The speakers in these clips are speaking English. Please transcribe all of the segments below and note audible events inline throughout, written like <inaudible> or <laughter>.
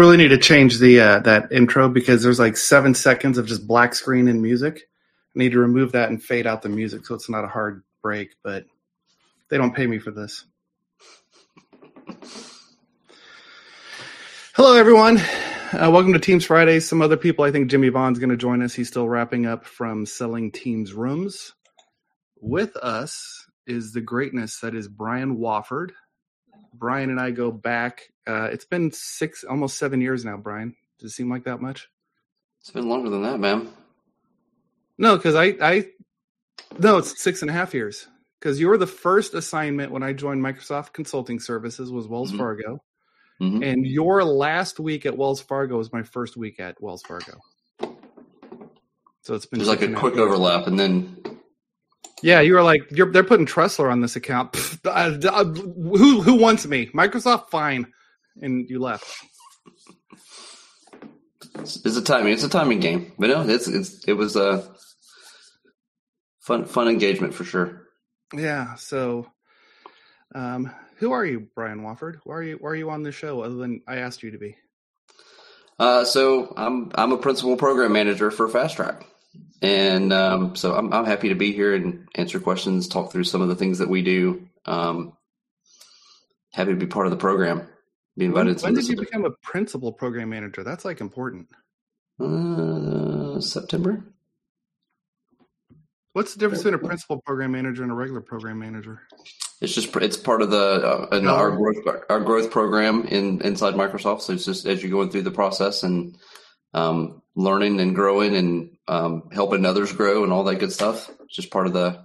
Really need to change the uh, that intro because there's like seven seconds of just black screen and music. I need to remove that and fade out the music so it's not a hard break. But they don't pay me for this. Hello, everyone. Uh, welcome to Teams Friday. Some other people, I think Jimmy Vaughn's going to join us. He's still wrapping up from selling Teams rooms. With us is the greatness that is Brian Wofford. Brian and I go back. Uh, it's been six, almost seven years now. Brian, does it seem like that much? It's been longer than that, man. No, because I, I, no, it's six and a half years. Because you were the first assignment when I joined Microsoft Consulting Services was Wells mm-hmm. Fargo, mm-hmm. and your last week at Wells Fargo was my first week at Wells Fargo. So it's been there's like a quick years. overlap, and then yeah, you were like, they're putting Tressler on this account. <laughs> who who wants me? Microsoft, fine, and you left. It's, it's a timing. It's a timing game, but no, it's it's it was a fun fun engagement for sure. Yeah. So, um, who are you, Brian Wofford? Why are you why are you on the show other than I asked you to be? Uh, so I'm I'm a principal program manager for Fast Track. And um, so I'm, I'm happy to be here and answer questions, talk through some of the things that we do. Um, happy to be part of the program. Be invited. When, when did you become a principal program manager? That's like important. Uh, September. What's the difference between a principal program manager and a regular program manager? It's just it's part of the uh, our growth our growth program in inside Microsoft. So it's just as you're going through the process and um, learning and growing and um, helping others grow and all that good stuff. It's just part of the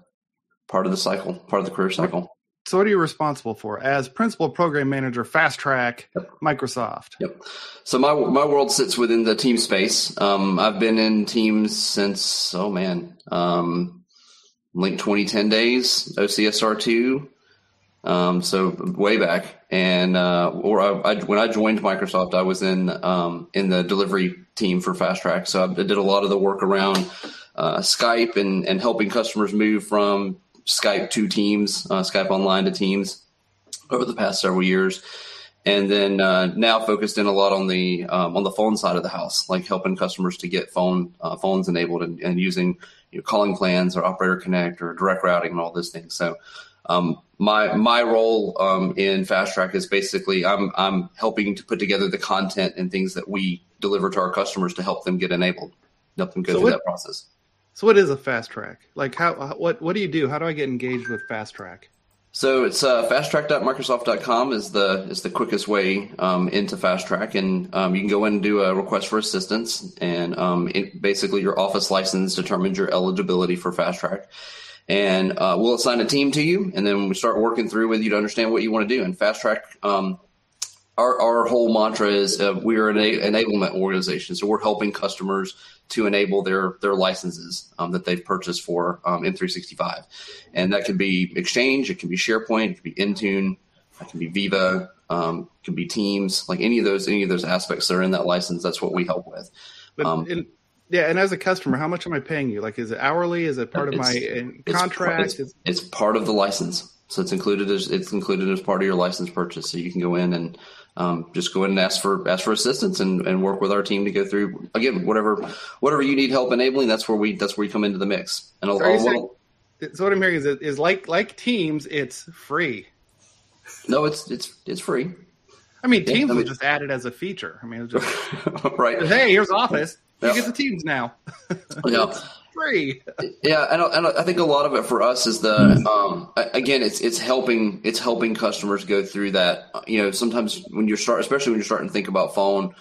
part of the cycle, part of the career cycle. So, what are you responsible for as principal program manager, Fast Track, yep. Microsoft? Yep. So my my world sits within the team space. Um, I've been in teams since oh man, um, Lync 2010 days, OCS R two, um, so way back, and uh, or I, I, when I joined Microsoft, I was in um, in the delivery team for Fast Track. So I did a lot of the work around uh, Skype and and helping customers move from Skype to Teams, uh, Skype Online to Teams over the past several years. And then uh, now focused in a lot on the um, on the phone side of the house, like helping customers to get phone uh, phones enabled and, and using you know, calling plans or Operator Connect or direct routing and all those things. So um, my my role um, in Fast Track is basically I'm I'm helping to put together the content and things that we deliver to our customers to help them get enabled, help them go so through what, that process. So, what is a Fast Track? Like, how what what do you do? How do I get engaged with Fast Track? So it's uh, fasttrack.microsoft.com is the is the quickest way um, into Fast Track, and um, you can go in and do a request for assistance, and um, it, basically your office license determines your eligibility for Fast Track and uh, we'll assign a team to you, and then we start working through with you to understand what you want to do. And Fast Track, um, our our whole mantra is uh, we're an enablement organization, so we're helping customers to enable their their licenses um, that they've purchased for um, M365, and that could be Exchange, it can be SharePoint, it can be Intune, it can be Viva, um, it can be Teams, like any of those any of those aspects that are in that license. That's what we help with. But um, in, yeah, and as a customer, how much am I paying you? Like, is it hourly? Is it part of my uh, contract? It's, it's, part of the license, so it's included as it's included as part of your license purchase. So you can go in and um, just go in and ask for ask for assistance and, and work with our team to go through again whatever whatever you need help enabling. That's where we that's where you come into the mix. And so, I'll, saying, so what I'm hearing is is like like Teams, it's free. No, it's it's it's free. I mean, Teams yeah, I mean, was just added as a feature. I mean, just <laughs> right. Hey, here's Office. You get the teams now. <laughs> yeah. Free. <laughs> Yeah, and, and I think a lot of it for us is the um, again, it's it's helping it's helping customers go through that. You know, sometimes when you're start, especially when you're starting to think about phone,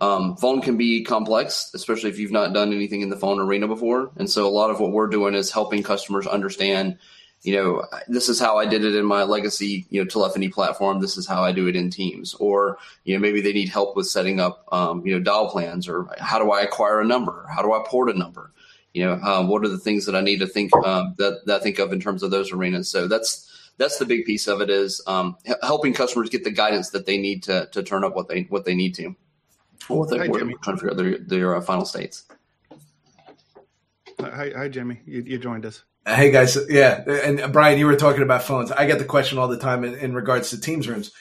um, phone can be complex, especially if you've not done anything in the phone arena before. And so, a lot of what we're doing is helping customers understand you know, this is how I did it in my legacy, you know, telephony platform. This is how I do it in Teams. Or, you know, maybe they need help with setting up, um, you know, dial plans or how do I acquire a number? How do I port a number? You know, um, what are the things that I need to think um, that, that I think of in terms of those arenas? So that's that's the big piece of it is um, helping customers get the guidance that they need to to turn up what they what they need to. What they, hi, trying to figure out their their uh, final states. Hi, hi, Jimmy. You, you joined us. Hey guys, yeah, and Brian, you were talking about phones. I get the question all the time in, in regards to Teams rooms.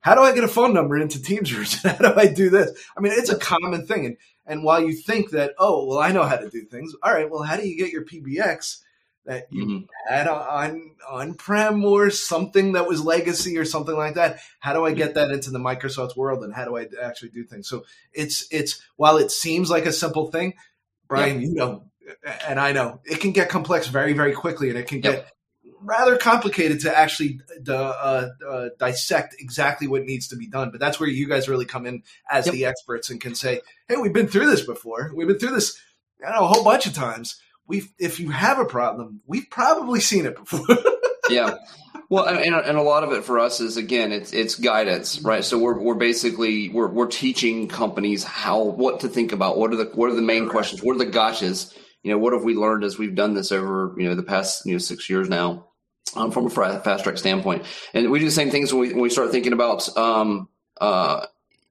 how do I get a phone number into Teams rooms? <laughs> how do I do this? I mean, it's a common thing. And, and while you think that, oh, well, I know how to do things. All right. Well, how do you get your PBX that you mm-hmm. had on on prem or something that was legacy or something like that. How do I get that into the Microsoft world, and how do I actually do things? So it's it's while it seems like a simple thing, Brian, you know, and I know it can get complex very very quickly, and it can get rather complicated to actually uh, uh, dissect exactly what needs to be done. But that's where you guys really come in as yep. the experts and can say, "Hey, we've been through this before. We've been through this, I know, a whole bunch of times." we've if you have a problem, we've probably seen it before. <laughs> yeah. Well, and, and a lot of it for us is again, it's it's guidance, right? So we're we're basically we're we're teaching companies how what to think about. What are the what are the main questions? What are the gotchas? You know, what have we learned as we've done this over you know the past you know six years now, um, from a fast track standpoint? And we do the same things when we when we start thinking about um, uh,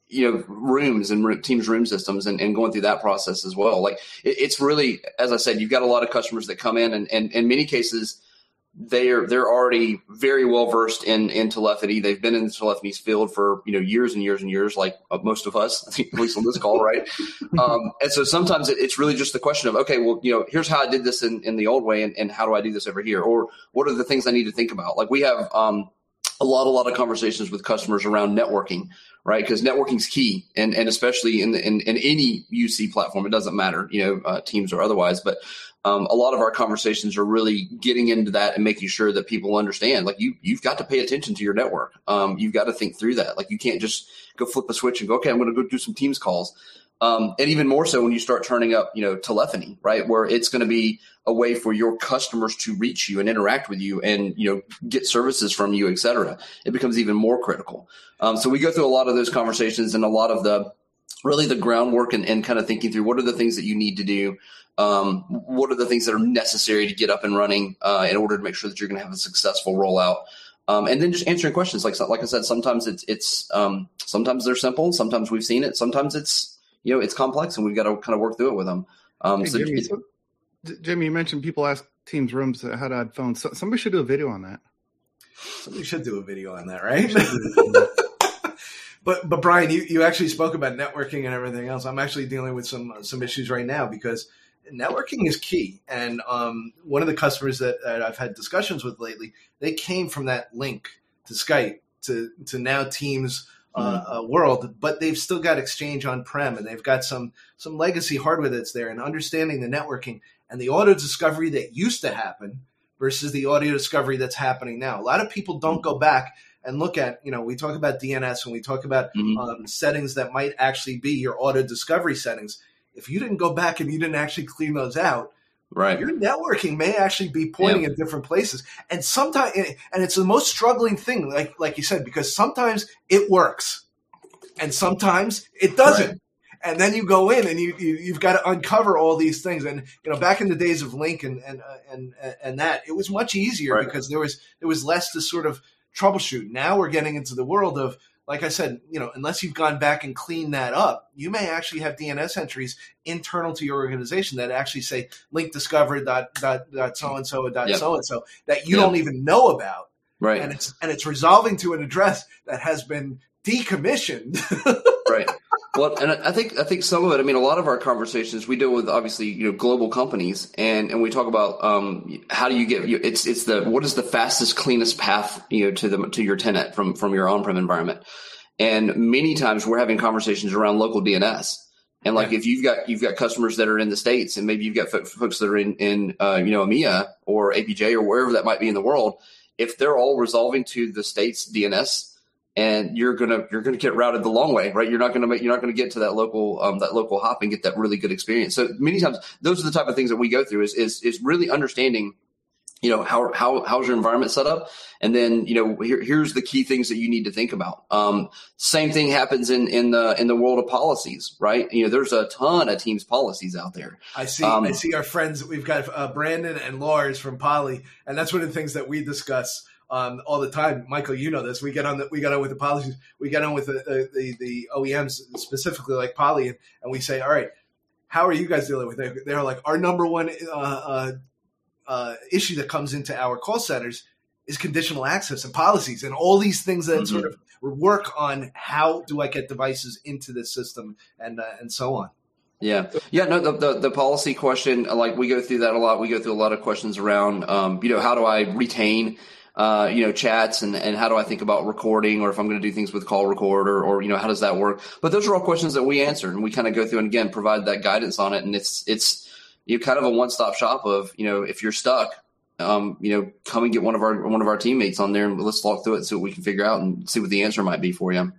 you know rooms and teams room systems and, and, going through that process as well like it, it's really as i said you've got a lot of customers that come in and, and in many cases they're they're already very well versed in in telephony they've been in the telephony's field for you know years and years and years like uh, most of us, <laughs> at least on this call right <laughs> um, and so sometimes it, it's really just the question of okay well you know here's how i did this in, in the old way and, and how do i do this over here or what are the things i need to think about like we have um, a lot, a lot of conversations with customers around networking, right? Because networking is key, and and especially in, the, in, in any UC platform, it doesn't matter, you know, uh, teams or otherwise. But um, a lot of our conversations are really getting into that and making sure that people understand. Like you, you've got to pay attention to your network. Um, you've got to think through that. Like you can't just go flip a switch and go, okay, I'm going to go do some Teams calls. Um, and even more so when you start turning up, you know, telephony, right, where it's going to be a way for your customers to reach you and interact with you, and you know, get services from you, et cetera. It becomes even more critical. Um, so we go through a lot of those conversations and a lot of the really the groundwork and, and kind of thinking through what are the things that you need to do um, what are the things that are necessary to get up and running uh, in order to make sure that you're going to have a successful rollout um, and then just answering questions like like i said sometimes it's it's um, sometimes they're simple sometimes we've seen it sometimes it's you know, it's complex and we've got to kind of work through it with them. Um, hey, so Jimmy, so, Jimmy, you mentioned people ask Teams rooms how to add phones. So, somebody should do a video on that. Somebody should do a video on that, right? <laughs> but but Brian, you, you actually spoke about networking and everything else. I'm actually dealing with some some issues right now because networking is key. And um, one of the customers that, that, I've had discussions with lately, they came from that Lync to Skype to to now Teams uh, mm-hmm. uh, world, but they've still got Exchange on prem, and they've got some some legacy hardware that's there. And understanding the networking and the auto discovery that used to happen versus the audio discovery that's happening now. A lot of people don't go back and look at you know we talk about DNS and we talk about mm-hmm. um, settings that might actually be your auto discovery settings. If you didn't go back and you didn't actually clean those out, Right. Your networking may actually be pointing yep. at different places. And sometimes and it's the most struggling thing, like like you said, because sometimes it works and sometimes it doesn't. Right. And then you go in and you, you have got to uncover all these things. And you know, back in the days of Lync and and uh, and and that, it was much easier right. because there was there was less to sort of troubleshoot. Now we're getting into the world of like I said, you know, unless you've gone back and cleaned that up, you may actually have DNS entries internal to your organization that actually say Lync discovered dot dot dot so and so dot so and so that you yep. don't even know about. Right. And it's and it's resolving to an address that has been decommissioned. <laughs> right. Well, and I think I think some of it. I mean, a lot of our conversations we deal with obviously you know global companies, and and we talk about um, how do you get it's it's the what is the fastest cleanest path you know to the to your tenant from from your on prem environment, and many times we're having conversations around local DNS. And like yeah. if you've got you've got customers that are in the states, and maybe you've got folks that are in in uh, you know EMEA or APJ or wherever that might be in the world, if they're all resolving to the state's DNS and you're gonna you're gonna get routed the long way, right? You're not gonna make, you're not gonna get to that local um, that local hop and get that really good experience. So many times, those are the type of things that we go through is is is really understanding, you know, how how how's your environment set up, and then you know here, here's the key things that you need to think about. Um, same thing happens in in the in the world of policies, right? You know, there's a ton of teams policies out there. I see um, I see our friends. We've got uh, Brandon and Lars from Poly, and that's one of the things that we discuss um, all the time. Michael, you know this. We get on the, we get on with the policies. We get on with the, the, the OEMs specifically like Poly, and, and, we say, all right, how are you guys dealing with it? They're like our number one uh, uh, uh, issue that comes into our call centers is conditional access and policies and all these things that mm-hmm. sort of work on how do I get devices into the system and uh, and so on. Yeah, yeah. No, the, the, the policy question, like we go through that a lot. We go through a lot of questions around, um, you know, how do I retain, uh, you know, chats and and how do I think about recording, or if I'm going to do things with call recorder, or you know, how does that work? But those are all questions that we answer, and we kind of go through and again provide that guidance on it. And it's it's you know, kind of a one stop shop of you know, if you're stuck, um, you know, come and get one of our one of our teammates on there and let's walk through it so we can figure out and see what the answer might be for you.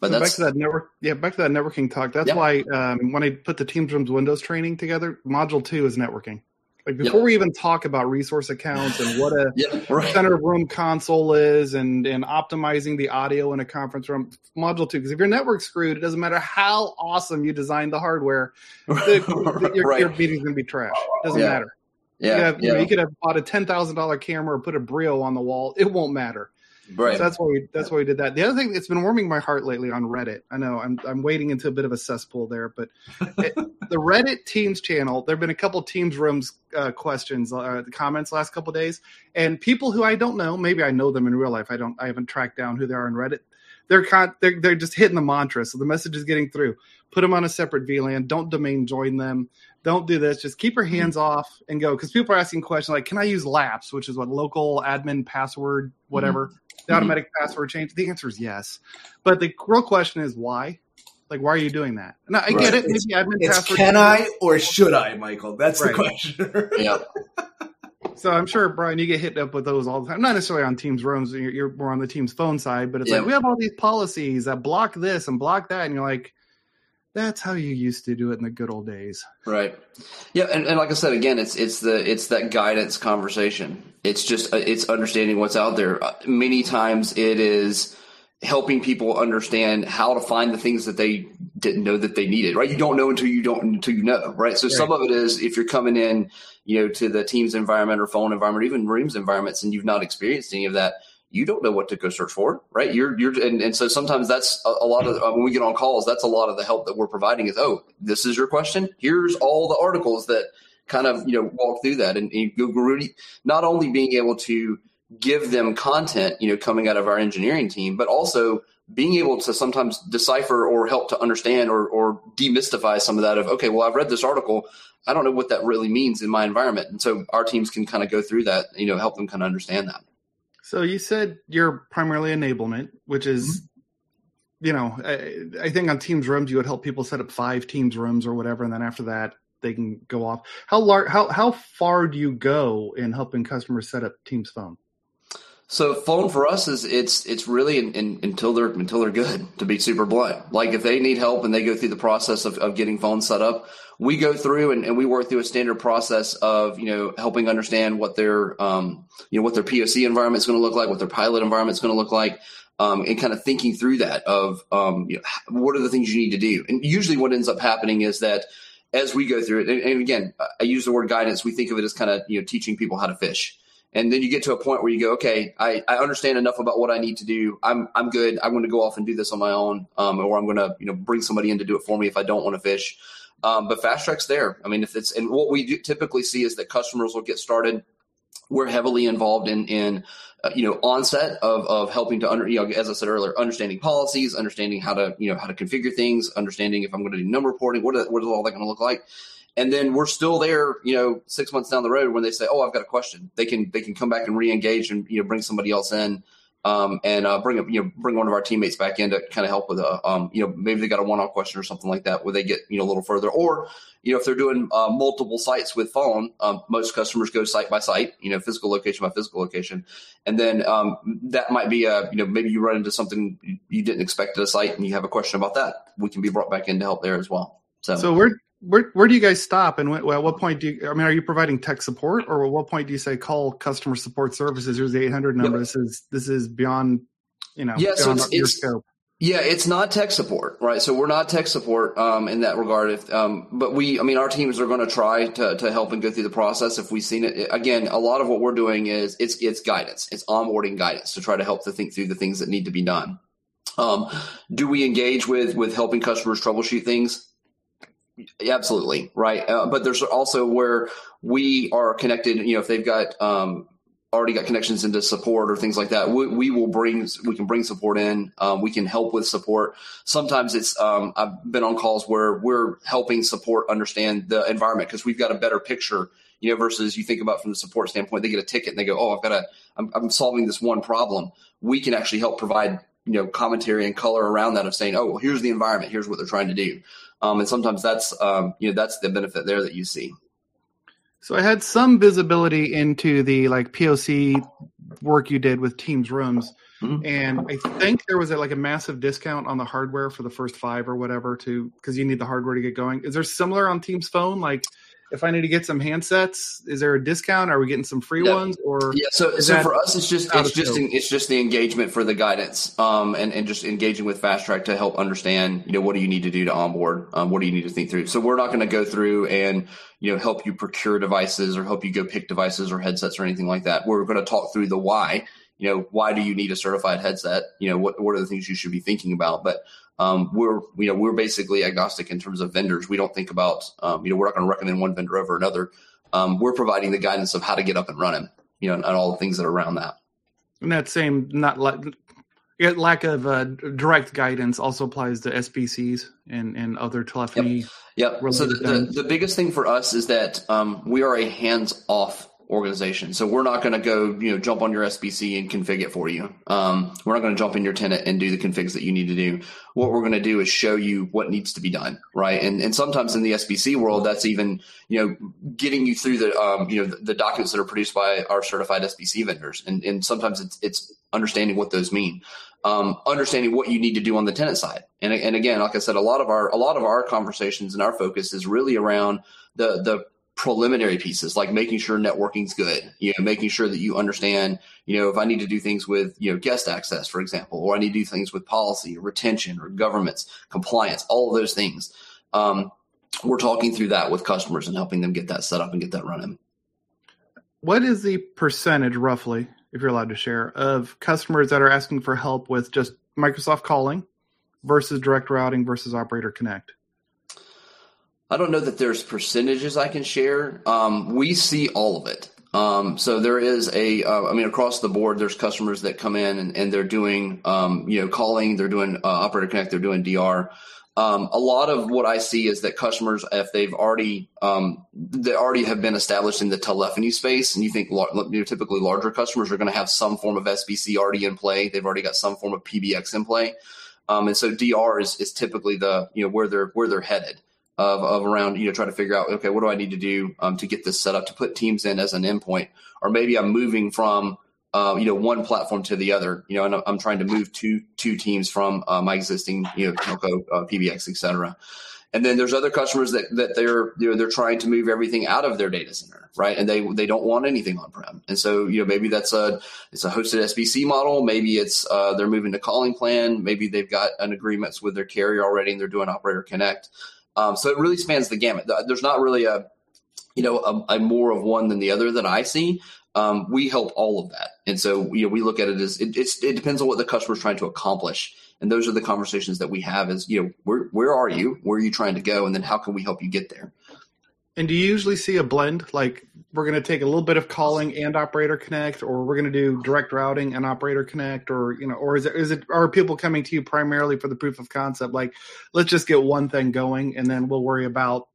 But so back to that network, yeah, back to that networking talk. That's yeah. why um, when I put the Teams Rooms Windows training together, module two is networking. Like before we even talk about resource accounts and what a <laughs> right. center of room console is and and optimizing the audio in a conference room, module two. Because if your network's screwed, it doesn't matter how awesome you design the hardware, <laughs> the, your, right. your meeting's gonna be trash. It doesn't matter. Yeah, you, have, yeah. You, could have bought a ten thousand dollar camera or put a Brio on the wall. It won't matter. Right. So that's why we that's why we did that. The other thing that's been warming my heart lately on Reddit. I know I'm I'm wading into a bit of a cesspool there, but it, <laughs> the Reddit Teams channel. There've been a couple Teams rooms uh, questions, uh, comments last couple days, and people who I don't know, maybe I know them in real life. I don't. I haven't tracked down who they are on Reddit. They're con- they're they're just hitting the mantra, so the message is getting through. Put them on a separate VLAN. Don't domain join them. Don't do this. Just keep your hands off and go. Because people are asking questions like, "Can I use LAPS, which is what local admin password, whatever." Mm-hmm the mm-hmm. automatic password change? The answer is yes. But the real question is why? Like, why are you doing that? And I right. get it. It's, it's can I or should I, Michael? That's right. the question. <laughs> yeah. So I'm sure, Brian, you get hit up with those all the time. Not necessarily on Teams rooms. You're, you're more on the Teams phone side, but it's yeah. like we have all these policies that block this and block that, and you're like, that's how you used to do it in the good old days. Right. Yeah, and, and like I said again, it's it's the it's that guidance conversation. It's just uh, it's understanding what's out there. Uh, many times it is helping people understand how to find the things that they didn't know that they needed. Right? You don't know until you don't until you know. Right. So right. some of it is if you're coming in, you know, to the Teams environment or phone environment, or even rooms environments, and you've not experienced any of that you don't know what to go search for, right? You're you're and, and so sometimes that's a, a lot of uh, when we get on calls, that's a lot of the help that we're providing is oh, this is your question. Here's all the articles that kind of you know walk through that and, and really not only being able to give them content you know coming out of our engineering team, but also being able to sometimes decipher or help to understand or, or demystify some of that of okay well i've read this article i don't know what that really means in my environment and so our teams can kind of go through that you know help them kind of understand that so you said you're primarily enablement, which is, mm-hmm. you know, I, I, think on Teams rooms you would help people set up five Teams rooms or whatever, and then after that they can go off. How large? How how far do you go in helping customers set up Teams phone? So phone for us is it's it's really in, in, until they're until they're good to be super blunt. Like if they need help and they go through the process of, of getting phone set up, we go through and, and, we work through a standard process of you know helping understand what their um, you know what their POC environment is going to look like, what their pilot environment is going to look like, um, and kind of thinking through that of um, you know, what are the things you need to do. And usually, what ends up happening is that as we go through it, and, and again, I use the word guidance. We think of it as kind of you know teaching people how to fish. And then you get to a point where you go, okay, I, I understand enough about what I need to do. I'm I'm good. I'm going to go off and do this on my own, um, or I'm going to you know bring somebody in to do it for me if I don't want to fish. Um, but Fast Track's there. I mean, if it's and what we typically see is that customers will get started. We're heavily involved in in uh, you know onset of of helping to under you know as I said earlier, understanding policies, understanding how to you know how to configure things, understanding if I'm going to do number reporting, what are, what is all that going to look like. And then we're still there, you know, six months down the road when they say, "Oh, I've got a question." They can they can come back and re-engage and you know bring somebody else in um, and uh, bring a, you know bring one of our teammates back in to kind of help with a um, you know maybe they got a one-off question or something like that where they get you know a little further. Or you know if they're doing uh, multiple sites with phone um, most customers go site by site you know physical location by physical location. And then um, that might be a you know maybe you run into something you didn't expect at a site and you have a question about that we can be brought back in to help there as well. So so we're where where do you guys stop and at what point do you i mean are you providing tech support or at what point do you say call customer support services here's the 800 number. This is this is beyond you know yeah so it's, it's scope. yeah it's not tech support right? So we're not tech support um, in that regard if um, but we i mean our teams are going to try to to help and go through the process if we've seen it again a lot of what we're doing is it's it's guidance. It's onboarding guidance to try to help to think through the things that need to be done. Um, do we engage with with helping customers troubleshoot things Absolutely right, uh, but there's also where we are connected. You know, if they've got um, already got connections into support or things like that, we, we will bring we can bring support in. Um, we can help with support. Sometimes it's um, I've been on calls where we're helping support understand the environment because we've got a better picture. You know, versus you think about from the support standpoint, they get a ticket and they go, "Oh, I've got a, I'm, I'm solving this one problem." We can actually help provide you know commentary and color around that of saying, "Oh, well, here's the environment. Here's what they're trying to do." Um, and sometimes that's um, you know that's the benefit there that you see. So I had some visibility into the like POC work you did with Teams Rooms, mm-hmm. and I think there was a, like a massive discount on the hardware for the first five or whatever to because you need the hardware to get going. Is there similar on Teams Phone? Like if I need to get some handsets, is there a discount? Are we getting some free ones? Or yeah, so so for us, it's just it's just it's just the engagement for the guidance, um, and and just engaging with Fast Track to help understand, you know, what do you need to do to onboard, um, what do you need to think through. So we're not going to go through and you know help you procure devices or help you go pick devices or headsets or anything like that. We're going to talk through the why. You know, why do you need a certified headset? You know, what what are the things you should be thinking about? But um, we're you know we're basically agnostic in terms of vendors. We don't think about um, you know we're not going to recommend one vendor over another. Um, we're providing the guidance of how to get up and running, you know, and, all the things that are around that. And that same not like lack of uh, direct guidance also applies to SBCs and, and other telephony. Yep. yep. So the, the, the, biggest thing for us is that um, we are a hands off organization. So we're not going to go, you know, jump on your SBC and config it for you. Um, we're not going to jump in your tenant and do the configs that you need to do. What we're going to do is show you what needs to be done, right? And and sometimes in the SBC world, that's even, you know, getting you through the, um, you know, the, the documents that are produced by our certified SBC vendors, and and sometimes it's it's understanding what those mean. Um, understanding what you need to do on the tenant side. And, and again, like I said, a lot of our a lot of our conversations and our focus is really around the the preliminary pieces like making sure networking's good you know making sure that you understand you know if i need to do things with you know guest access for example or i need to do things with policy or retention or governments compliance all of those things. Um, we're talking through that with customers and helping them get that set up and get that running. What is the percentage roughly if you're allowed to share of customers that are asking for help with just microsoft calling versus direct routing versus operator connect I don't know that there's percentages I can share. Um, we see all of it. Um, so there is a, uh, I mean, across the board, there's customers that come in and, and they're doing, um, you know, calling, they're doing uh, operator connect, they're doing DR. Um, a lot of what I see is that customers, if they've already, um, they already have been established in the telephony space, and you think you know, typically larger customers are going to have some form of SBC already in play. They've already got some form of PBX in play, um, and so DR is, is typically the you know where they're where they're headed of, of around, you know, trying to figure out, okay, what do I need to do um, to get this set up to put teams in as an endpoint? Or maybe I'm moving from, uh, you know, one platform to the other, you know, and I'm trying to move two, two teams from uh, my existing, you know, telco, uh, PBX, et cetera. And then there's other customers that, that they're, you know, they're trying to move everything out of their data center, right? And they, they don't want anything on-prem. And so, you know, maybe that's a, it's a hosted SBC model. Maybe it's, uh, they're moving to calling plan. Maybe they've got an agreements with their carrier already and they're doing operator connect. Um, so it really spans the gamut. There's not really a, you know, a, a more of one than the other that I see. Um, we help all of that, and so you know we look at it as it, it depends on what the customer is trying to accomplish, and those are the conversations that we have. Is you know where where are you? Where are you trying to go? And then how can we help you get there? And do you usually see a blend? Like we're going to take a little bit of calling and operator connect, or we're going to do direct routing and operator connect, or you know, or is it is it are people coming to you primarily for the proof of concept? Like, let's just get one thing going, and then we'll worry about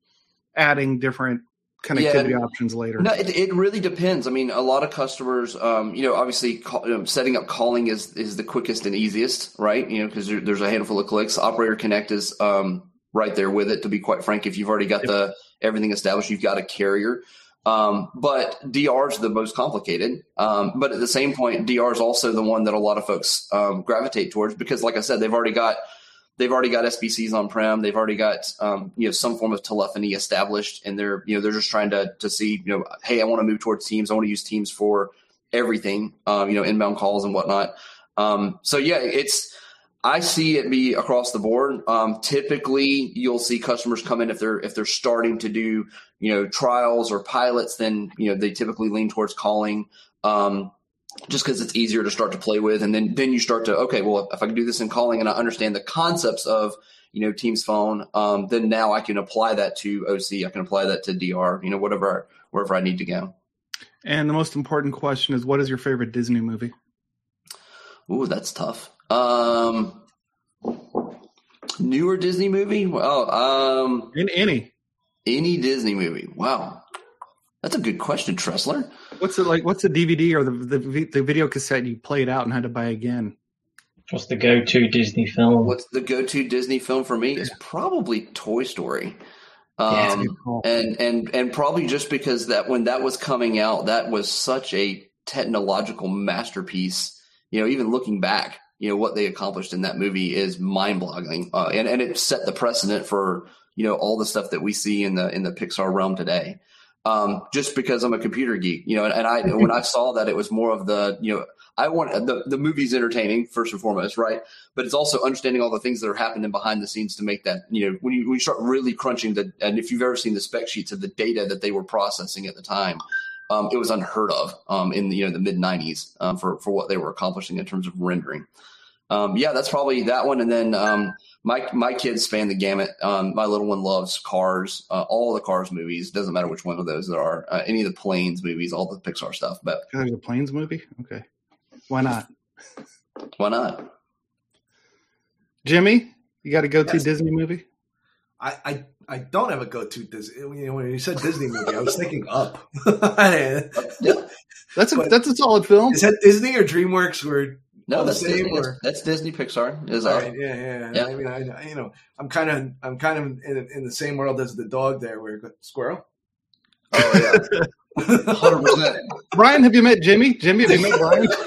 adding different connectivity yeah, options later. No, it, it really depends. I mean, a lot of customers, um, you know, obviously call, you know, setting up calling is is the quickest and easiest, right? You know, because there, there's a handful of clicks. Operator connect is um, right there with it. To be quite frank, if you've already got the everything established, you've got a carrier. Um, but DR is the most complicated. Um, but at the same point, DR is also the one that a lot of folks um, gravitate towards because, like I said, they've already got they've already got SBCs on prem. They've already got um, you know some form of telephony established, and they're you know they're just trying to to see you know hey, I want to move towards Teams. I want to use Teams for everything. Um, you know, inbound calls and whatnot. Um, so yeah, it's I see it be across the board. Um, typically, you'll see customers come in if they're if they're starting to do you know trials or pilots. Then you know they typically lean towards calling, um, just because it's easier to start to play with. And then then you start to okay, well if I can do this in calling and I understand the concepts of you know Teams Phone, um, then now I can apply that to OC. I can apply that to DR. You know whatever wherever I need to go. And the most important question is, what is your favorite Disney movie? Ooh, that's tough. Um, newer Disney movie? Oh, um, in any any Disney movie. Wow, that's a good question, Tressler. What's it like? What's the DVD or the, the the video cassette you played out and had to buy again? What's the go-to Disney film? What's the go-to Disney film for me? Is probably Toy Story. Um, yeah, and and and probably just because that when that was coming out, that was such a technological masterpiece. You know, even looking back, you know what they accomplished in that movie is mind-boggling, uh, and and it set the precedent for you know all the stuff that we see in the in the Pixar realm today. Um, just because I'm a computer geek, you know, and, and I <laughs> when I saw that it was more of the you know I want the the movie's entertaining first and foremost, right? But it's also understanding all the things that are happening behind the scenes to make that you know when you when you start really crunching the and if you've ever seen the spec sheets of the data that they were processing at the time, um, it was unheard of um, in the, you know the mid '90s um, for for what they were accomplishing in terms of rendering. Um, yeah, that's probably that one. And then um, my my kids span the gamut. Um, my little one loves Cars, uh, all the Cars movies. Doesn't matter which one of those there are. Uh, any of the Planes movies, all the Pixar stuff. But there's a Planes movie. Okay. Why not? Why not? Jimmy, you got a go to yes. Disney movie? I, I I don't have a go to Disney. You know, when you said Disney movie, I was thinking Up. <laughs> yeah. That's a but that's a solid film. Is that Disney or DreamWorks? Where no, that's Disney. Or? That's, that's, Disney Pixar. Is right, yeah, yeah, yeah. I mean, I, you know, I'm kind of I'm kind of in, in the same world as the dog there, where squirrel. Oh yeah. Hundred <laughs> percent. Brian, have you met Jimmy? Jimmy, have you met Brian? <laughs>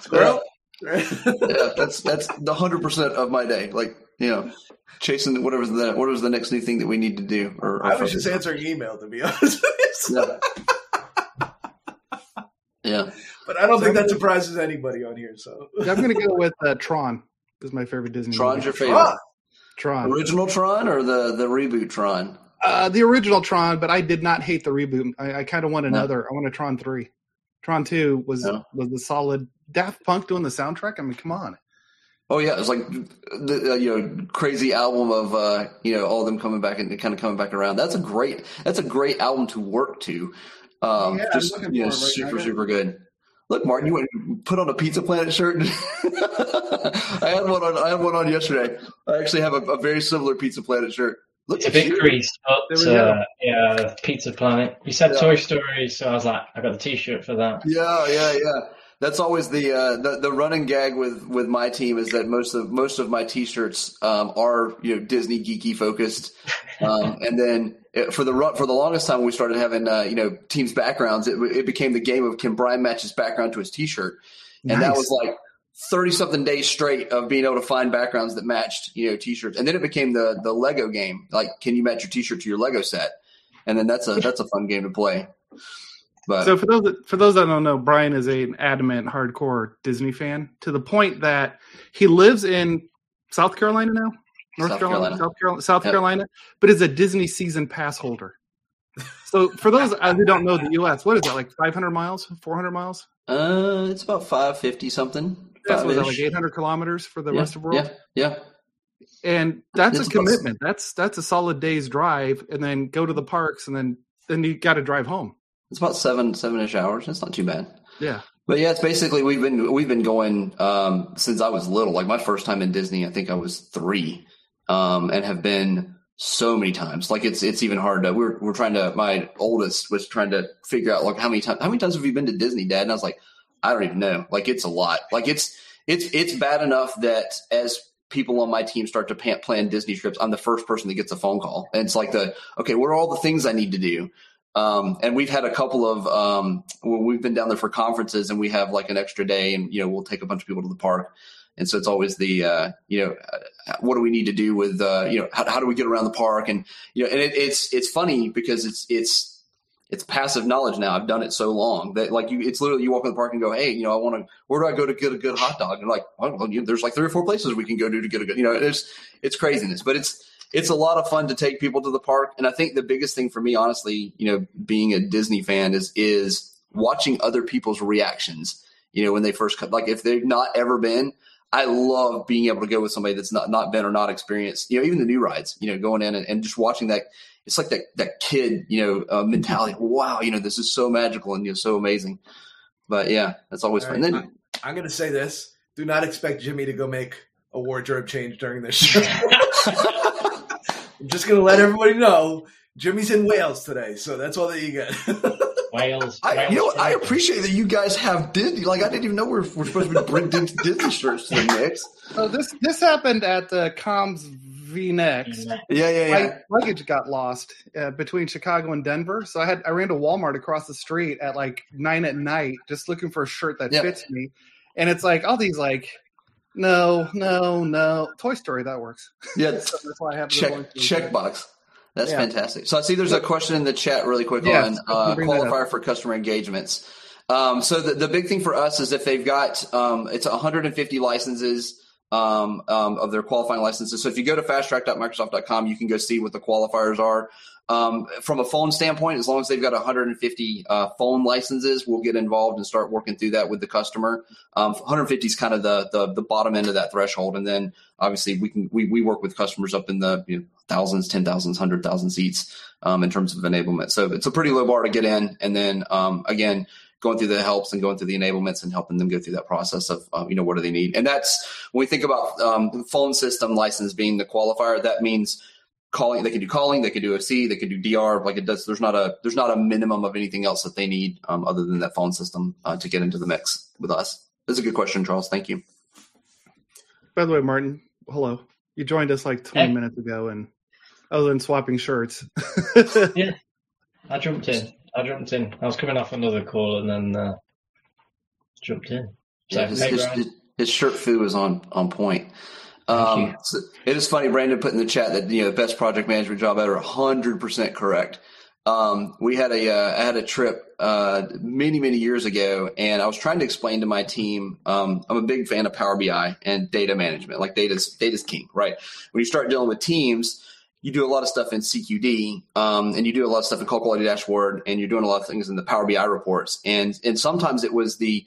Squirrel. yeah, that's that's the hundred percent of my day. Like you know, chasing whatever's the what was the next new thing that we need to do. Or, or I was just answering email to be <laughs> honest. yeah. yeah, but I don't so think that surprises anybody on here. So I'm going to go with uh, Tron. Is my favorite Disney. Tron's movie. your favorite. Tron. Tron. Original Tron or the the reboot Tron? Uh, the original Tron, but I did not hate the reboot. I, I kind of want another. No. I want a Tron three. Tron two was no. was the solid Daft Punk doing the soundtrack. I mean, come on. Oh yeah, it's like the uh, you know crazy album of uh, you know all of them coming back and kind of coming back around. That's a great that's a great album to work to. Um, yeah, just you know, right super now. super good. Look, Martin, you went put on a Pizza Planet shirt. <laughs> I had one on. I had one on yesterday. I actually have a, a very similar Pizza Planet shirt. Looks it's a bit creased, but uh, yeah, Pizza Planet. You said yeah. Toy Story, so I was like, I got the T-shirt for that. Yeah, yeah, yeah. That's always the uh, the the running gag with with my team is that most of most of my T-shirts um, are you know Disney geeky focused, um, <laughs> and then it, for the run, for the longest time we started having uh, you know teams backgrounds. It, it became the game of can Brian match his background to his T-shirt, and nice. that was like 30 something days straight of being able to find backgrounds that matched, you know, t-shirts. And then it became the the Lego game. Like, can you match your t-shirt to your Lego set? And then that's a that's a fun game to play. But so for those that, for those that don't know, Brian is an adamant hardcore Disney fan to the point that he lives in South Carolina now, North South Carolina, Carolina, South Carolina, South yep. Carolina, but is a Disney season pass holder. So for those who don't know the U.S., what is that like? Five hundred miles, four hundred miles? Uh, it's about five fifty something. That's was that like 800 kilometers for the yeah, rest of the world. Yeah, yeah. And that's it's a commitment. That's that's a solid day's drive, and then go to the parks, and then then you got to drive home. It's about seven seven ish hours. It's not too bad. Yeah. But yeah, it's basically we've been we've been going um, since I was little. Like my first time in Disney, I think I was three, um, and have been so many times. Like it's it's even hard to we're we're trying to my oldest was trying to figure out like how many times how many times have you been to Disney, Dad? And I was like, I don't even know. Like it's a lot. Like it's it's it's bad enough that as people on my team start to plan Disney trips, I'm the first person that gets a phone call, and it's like the okay, what are all the things I need to do? Um, and we've had a couple of um, we've been down there for conferences, and we have like an extra day, and you know we'll take a bunch of people to the park, and so it's always the uh, you know uh, what do we need to do with uh, you know how, how, do we get around the park, and you know and it, it's it's funny because it's it's it's passive knowledge now. I've done it so long that like you, it's literally you walk in the park and go, hey, you know, I want to. Where do I go to get a good hot dog? And like, well, you, there's like three or four places we can go to to get a good. You know, it's it's craziness, but it's it's a lot of fun to take people to the park. And I think the biggest thing for me, honestly, you know, being a Disney fan is is watching other people's reactions. You know, when they first come, like if they've not ever been, I love being able to go with somebody that's not not been or not experienced. You know, even the new rides. You know, going in and, and just watching that it's like that that kid, you know, uh, mentality. wow, you know, this is so magical and you know, so amazing. But yeah, that's always All fun. Right. Then I'm going to say this: do not expect Jimmy to go make a wardrobe change during this show. <laughs> <laughs> I'm just going to let everybody know Jimmy's in Wales today, so that's all that you get. <laughs> Wales. I, Wales you know, I appreciate that you guys have Disney. Like, I didn't even know we're, we're supposed to be bringing Disney shirts to the mix. So this this happened at the Comms vNext. Yeah, yeah, yeah. My luggage got lost uh, between Chicago and Denver, so I had I ran to Walmart across the street at like nine at night, just looking for a shirt that fits me. And it's like all these like, no, no, no. Toy Story that works. Yeah, <laughs> so that's why I have check checkbox. That's yeah. fantastic. So I see there's a question in the chat really quick yes, on uh, qualifier for customer engagements. Um, so the, the big thing for us is if they've got um, it's 150 licenses um, um, of their qualifying licenses. So if you go to fasttrack.microsoft.com, you can go see what the qualifiers are. Um, from a phone standpoint, as long as they've got 150 uh, phone licenses, we'll get involved and start working through that with the customer. Um, 150 is kind of the, the, the bottom end of that threshold, and then obviously we can we, we work with customers up in the you know, thousands, ten thousands, hundred thousand seats um, in terms of enablement. So it's a pretty low bar to get in, and then um, again going through the helps and going through the enablements and helping them go through that process of you know what do they need and that's when we think about um, phone system license being the qualifier that means calling they can do calling they can do OC they can do DR like it does there's not a there's not a minimum of anything else that they need um, other than that phone system uh, to get into the mix with us that's a good question Charles thank you by the way Martin hello you joined us like 20 hey. minutes ago and other than swapping shirts <laughs> yeah I jumped in I jumped in. I was coming off another call and then uh, jumped in. So, yeah, his, his, his, his, shirt foo is on on point. Um, so it is funny. Brandon put in the chat that you know the best project management job ever. Hundred percent correct. Um, we had a uh, I had a trip uh, many many years ago, and I was trying to explain to my team. Um, I'm a big fan of Power BI and data management. Like data's data's king, right? When you start dealing with teams, you do a lot of stuff in CQD, um, and you do a lot of stuff in call quality dashboard, and you're doing a lot of things in the Power BI reports. And and sometimes it was the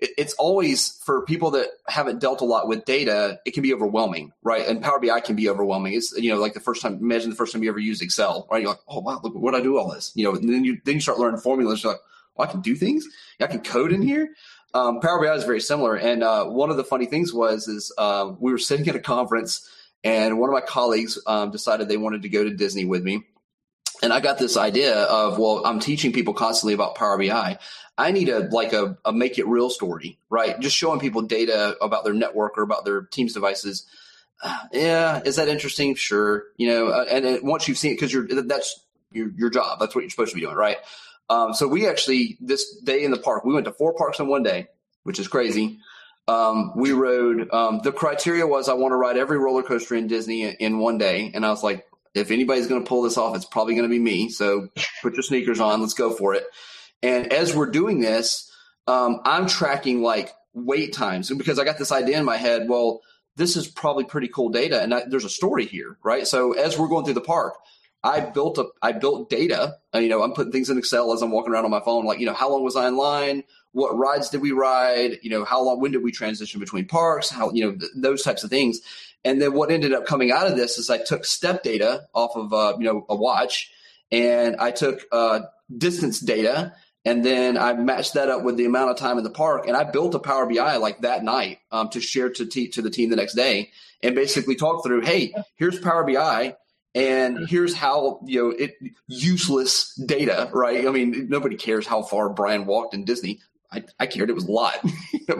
it's always for people that haven't dealt a lot with data, it can be overwhelming, right? And Power BI can be overwhelming. It's you know like the first time, imagine the first time you ever used Excel, right? You're like, oh wow, look what I do all this, you know. And then you then you start learning formulas. You're like, oh, I can do things. I can code in here. Um, Power BI is very similar. And uh, one of the funny things was is uh, we were sitting at a conference and one of my colleagues um, decided they wanted to go to Disney with me. And I got this idea of, well, I'm teaching people constantly about Power BI. I need a like a, a make it real story, right? Just showing people data about their network or about their team's devices. Uh, yeah, is that interesting? Sure, you know. Uh, and, once you've seen it, because you're that's your your job. That's what you're supposed to be doing, right? Um, so we actually this day in the park, we went to four parks in one day, which is crazy um, we rode. Um, the criteria was I want to ride every roller coaster in Disney in one day, and I was like, if anybody's going to pull this off, it's probably going to be me. So put your sneakers on, let's go for it. And as we're doing this, um, I'm tracking like wait times, and because I got this idea in my head, well, this is probably pretty cool data, and I, there's a story here, right? So as we're going through the park, I built a I built data. You know, I'm putting things in Excel as I'm walking around on my phone. Like, you know, how long was I in line? what rides did we ride? You know, how long, when did we transition between parks? How, you know, th- those types of things. And then what ended up coming out of this is I took step data off of, uh, you know, a watch and I took uh, distance data and then I matched that up with the amount of time in the park, and I built a Power BI like that night um, to share to te- to the team the next day, and basically talk through, hey, here's Power BI, and here's how you know it useless data, right? I mean, nobody cares how far Brian walked in Disney. I, I cared. It was a lot, <laughs> but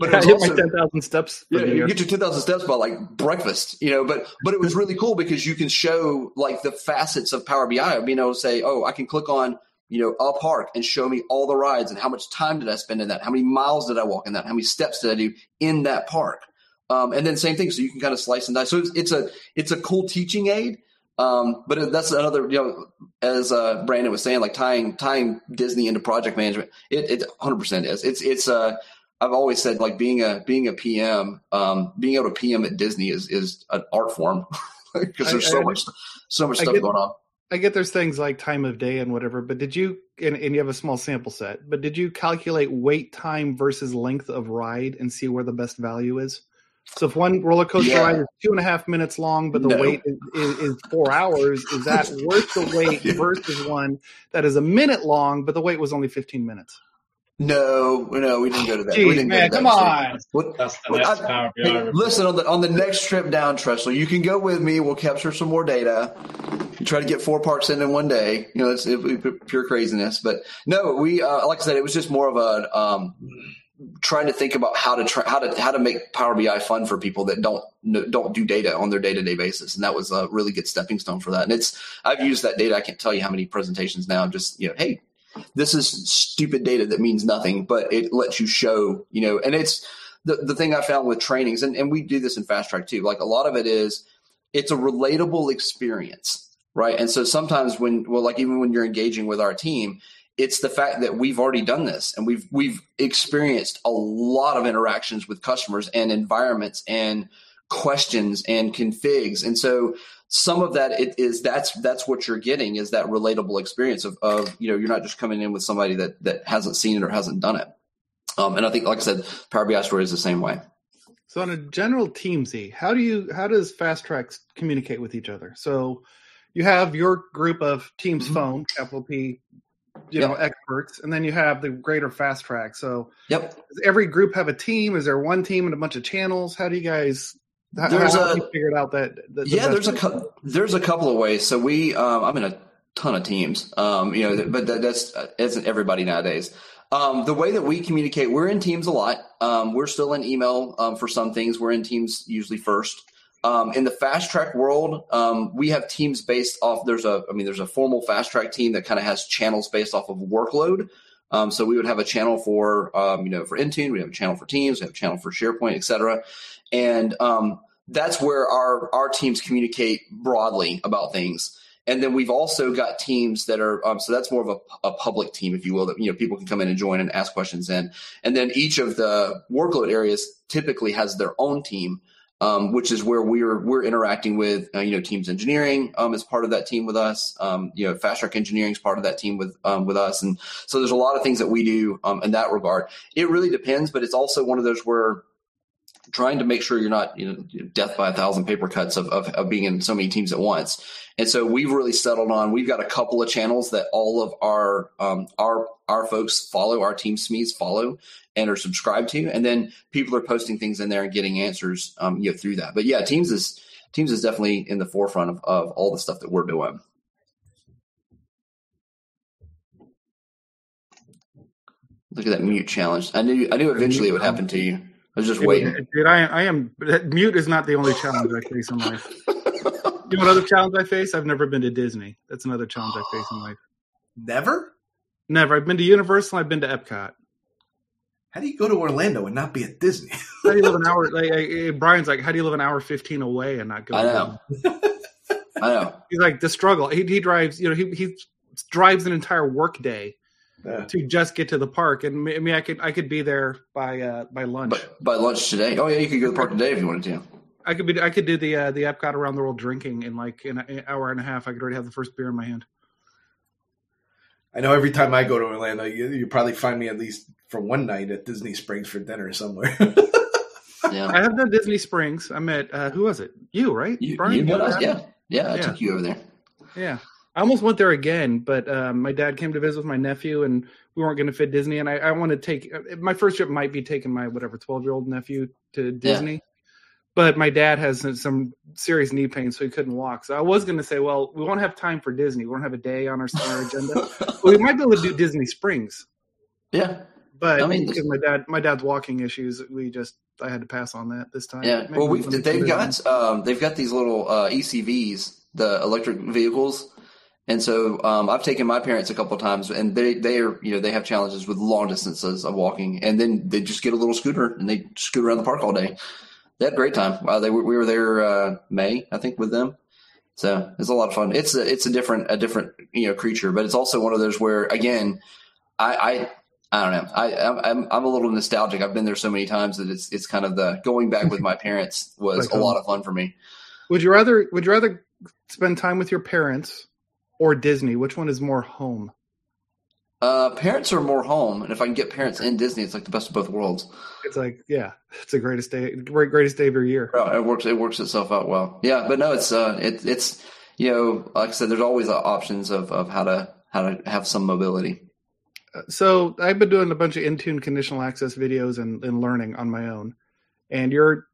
but I hit also, my ten thousand steps. Yeah, you get your ten thousand steps by like breakfast, you know. But but it was really cool because you can show like the facets of Power BI. Being able to say, oh, I can click on you know a park and show me all the rides and how much time did I spend in that, how many miles did I walk in that, how many steps did I do in that park, um, and then same thing. So you can kind of slice and dice. So it's, it's a it's a cool teaching aid um, but that's another, you know, as uh, Brandon was saying, like tying tying Disney into project management, it, it 100% is. It's it's uh, I've always said like being a being a PM, um, being able to PM at Disney is is an art form <laughs> because there's so I, much so much stuff get, going on. I get there's things like time of day and whatever, but did you and, and you have a small sample set, but did you calculate wait time versus length of ride and see where the best value is? So if one roller coaster Yeah. ride is two and a half minutes long, but the No. wait is, is, is four hours, is that worth the wait <laughs> versus one that is a minute long, but the wait was only fifteen minutes? No, no, we didn't go to that. we didn't go to that come extreme. on! What, That's the Well, next I- Hey, listen on the on the next trip down, Tressler, you can go with me. We'll capture some more data. You try to get four parts in in one day. You know, it's it, it- pure craziness. But no, we uh, like I said, it was just more of a um, trying to think about how to try how to how to make Power BI fun for people that don't don't do data on their day to day basis, and that was a really good stepping stone for that. And it's I've used that data. I can't tell you how many presentations now. Just you know, hey, this is stupid data that means nothing, but it lets you show, you know, and it's the, the thing I found with trainings, and, and we do this in fast track too. Like a lot of it is it's a relatable experience, right? And so sometimes when, well, like even when you're engaging with our team, it's the fact that we've already done this and we've we've experienced a lot of interactions with customers and environments and questions and configs. And so some of that it is that's that's what you're getting is that relatable experience of, of you know you're not just coming in with somebody that that hasn't seen it or hasn't done it um, and i think like i said power bi story is the same way So on a general teamsy, how do you how does fast tracks communicate with each other? So you have your group of teams Mhm. phone, capital P, you Yep. know, experts, and then you have the greater fast track. So yep every group have a team? Is there one team and a bunch of channels? How do you guys how, There's how a- have you figured out that, that the yeah there's a there's a couple of ways so we um, i'm in a ton of teams um, you know but that, that's uh, isn't everybody nowadays um, the way that we communicate we're in teams a lot um, we're still in email um, for some things we're in teams usually first um, in the fast track world um, we have teams based off there's a i mean there's a formal fast track team that kind of has channels based off of workload um, so we would have a channel for um, you know for intune we have a channel for teams we have a channel for sharepoint et cetera and um, that's where our our teams communicate broadly about things. And then we've also got teams that are um, so that's more of a, a public team, if you will, that you know people can come in and join and ask questions in. And then each of the workload areas typically has their own team, um, which is where we're we're interacting with uh, you know teams engineering um, is part of that team with us. Um, you know, fast track engineering is part of that team with um, with us, and so there's a lot of things that we do um, in that regard. It really depends, but it's also one of those where trying to make sure you're not you know death by a thousand paper cuts of, of, of being in so many teams at once. And so we've really settled on we've got a couple of channels that all of our um, our our folks follow our Teams SMEs follow and are subscribed to. And then people are posting things in there and getting answers um, you know through that. But yeah teams is teams is definitely in the forefront of, of all the stuff that we're doing. Look at that mute challenge. I knew i knew eventually it would happen to you i was just waiting Dude, I, I am mute is not the only challenge I face in life. You know what other challenge I face? I've never been to Disney. That's another challenge I face in life. Never? Never. I've been to Universal. I've been to Epcot. How do you go to Orlando and not be at Disney? How do you live an hour? Like, like, eh, Brian's like, how do you live an hour fifteen away and not go? I to know. I know He's like the struggle. He, he drives. You know, he he drives an entire work day Yeah. to just get to the park. And I mean, I could I could be there by uh, by lunch. But by lunch today. Oh yeah, you could go to the park today if you wanted to. I could be I could do the uh, the Epcot around the world drinking in like an hour and a half. I could already have the first beer in my hand. I know every time I go to Orlando, you, you probably find me at least for one night at Disney Springs for dinner somewhere. Yeah. <laughs> I have done Disney Springs. I met uh, who was it? You right? You, Brian? you met us? had- Yeah. Yeah, I took you over there. Yeah. I almost went there again, but um, my dad came to visit with my nephew, and we weren't going to fit Disney. And I, I want to take my first trip might be taking my whatever twelve year old nephew to Disney, but my dad has some- some serious knee pain, so he couldn't walk. So I was going to say, well, we won't have time for Disney. We won't have a day on our, on our agenda. <laughs> But we might be able to do Disney Springs, yeah. but I mean, because my dad my dad's walking issues, we just I had to pass on that this time. Yeah. Maybe Well, we they've got um, they've got these little uh, ECVs, the electric vehicles, and so um, I've taken my parents a couple of times, and they they are you know they have challenges with long distances of walking, and then they just get a little scooter and they scoot around the park all day. They had a great time. Uh, they we were there uh, May, I think, with them. So it's a lot of fun. It's a it's a different a different you know creature, but it's also one of those where again, I I, I don't know. I I'm- I'm I'm a little nostalgic. I've been there so many times that it's it's kind of the going back with my parents was Like a lot of fun for me. Would you rather would you rather spend time with your parents or Disney? Which one is more home? Uh, parents are more home, and if I can get parents in Disney, it's like the best of both worlds. It's like, yeah, it's the greatest day, great greatest day of your year. Oh, it works. It works itself out well. Yeah, but no, it's uh, it, it's you know, like I said, there's always options of of how to how to have some mobility. So I've been doing a bunch of Intune conditional access videos and, and learning on my own. And you're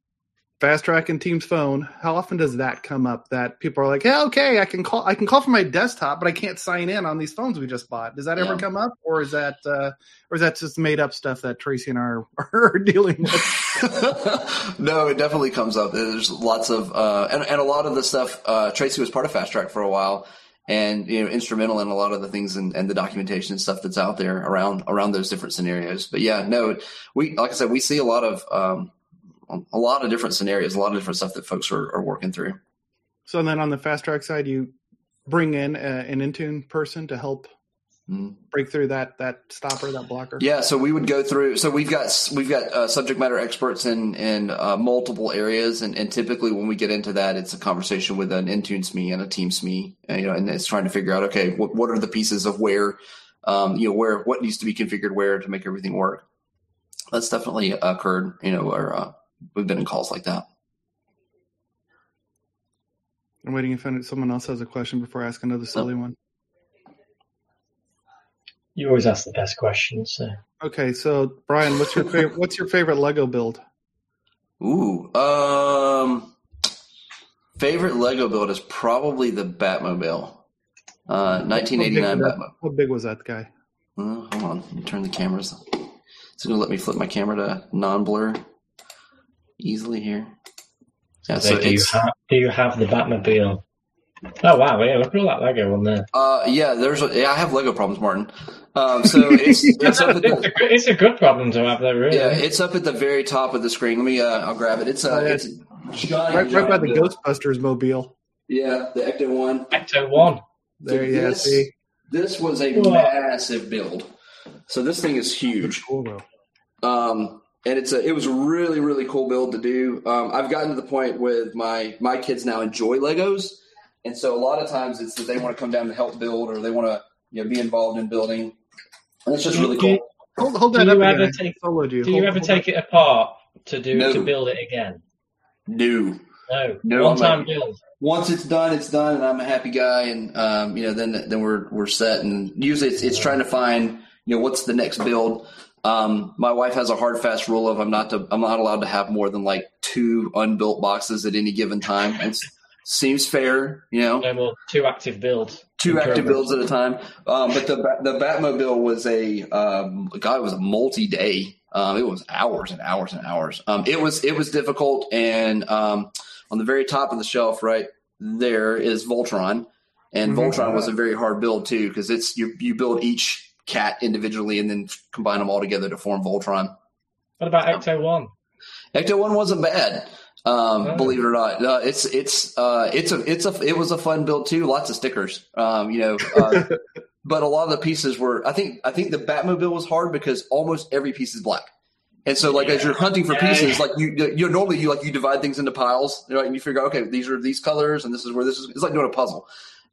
fast tracking Teams phone. How often does that come up that people are like, "Yeah, okay, I can call I can call from my desktop, but I can't sign in on these phones we just bought." Does that ever come up, or is that uh, or is that just made up stuff that Tracy and I are, <laughs> are dealing with? <laughs> no, it definitely comes up. There's lots of uh, and and a lot of the stuff. Uh, Tracy was part of Fast Track for a while, and you know, instrumental in a lot of the things and, and the documentation and stuff that's out there around around those different scenarios. But yeah, no, we like I said, we see a lot of um, a lot of different scenarios, a lot of different stuff that folks are, are working through. So then on the fast track side, you bring in a, an Intune person to help Mhm. break through that that stopper, that blocker. Yeah, so we would go through. So we've got we've got uh, subject matter experts in in uh, multiple areas, and, and typically when we get into that, it's a conversation with an Intune SME and a Team SME, and, you know, and it's trying to figure out okay, what what are the pieces of where, um, you know, where what needs to be configured where to make everything work. That's definitely occurred, you know, or uh, we've been in calls like that. I'm waiting if any- someone else has a question before I ask another silly one. You always ask the best questions. So. Okay, so Brian, what's your favorite? what's your favorite Lego build? Ooh, um, favorite Lego build is probably the Batmobile, uh, 1989 How big was that- Batmobile. How big was that guy? Uh, hold on, let me turn the cameras. It's going to let me flip my camera to non-blur easily here. Yeah, So so do you have do you have the Batmobile? Oh wow! Yeah, look at all that Lego on there. uh yeah. There's yeah. I have Lego problems, Martin. Um, so it's <laughs> it's up at It's the, a, good- it's a good problem to have, though. Really. yeah, it's up at the very top of the screen. Let me uh, I'll grab it. It's uh, Oh, yeah. it's giant, Right, right by the. Ghostbusters mobile. Yeah, the Ecto one. Ecto One. There, So yeah. this- See, This was a Whoa. massive build. So this thing is huge. cool though. Um, and it's a it was a really really cool build to do. Um, I've gotten to the point with my my kids now enjoy Legos, and so a lot of times it's that they want to come down and help build or they want to you know be involved in building. And it's just really cool. Hold, hold Do that you up ever again. take- I you. Do you ever hold take it apart to do No. to build it again? New. No. No, One time like- build. Once it's done, it's done, and I'm a happy guy. And um, you know, then then we're we're set. And usually, it's, it's trying to find you know what's the next build. Um, my wife has a hard fast rule of I'm not to, I'm not allowed to have more than like two unbuilt boxes at any given time. It seems fair, you know, No more two active builds. two active builds at a time. Um, but the the Batmobile was a um, God, it was a multi day. Um, it was hours and hours and hours. Um, it was it was difficult, and um, on the very top of the shelf, right there is Voltron, and Mhm. Voltron was a very hard build too because it's you you build each cat individually and then combine them all together to form Voltron. What about Ecto One? Ecto one wasn't bad. Um, Oh. Believe it or not, uh, it's it's uh, it's a it's a it was a fun build too. Lots of stickers. Um, you know, uh, <laughs> but a lot of the pieces were. I think I think the Batmobile was hard because almost every piece is black. And so, like as you're hunting for Yeah. pieces, like you you normally you like you divide things into piles, right? And you figure out okay, these are these colors, and this is where this is. It's like doing a puzzle.